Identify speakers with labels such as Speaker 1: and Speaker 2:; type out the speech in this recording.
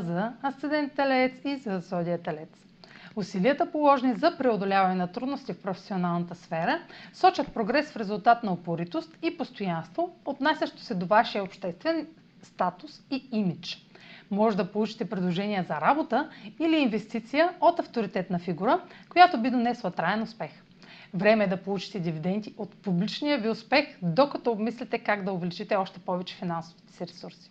Speaker 1: за асцендент Телец и за зодия Телец. Усилията положени за преодоляване на трудности в професионалната сфера сочат прогрес в резултат на упоритост и постоянство, отнасящо се до вашия обществен статус и имидж. Може да получите предложения за работа или инвестиция от авторитетна фигура, която би донесла траен успех. Време е да получите дивиденти от публичния ви успех, докато обмислите как да увеличите още повече финансовите си ресурси.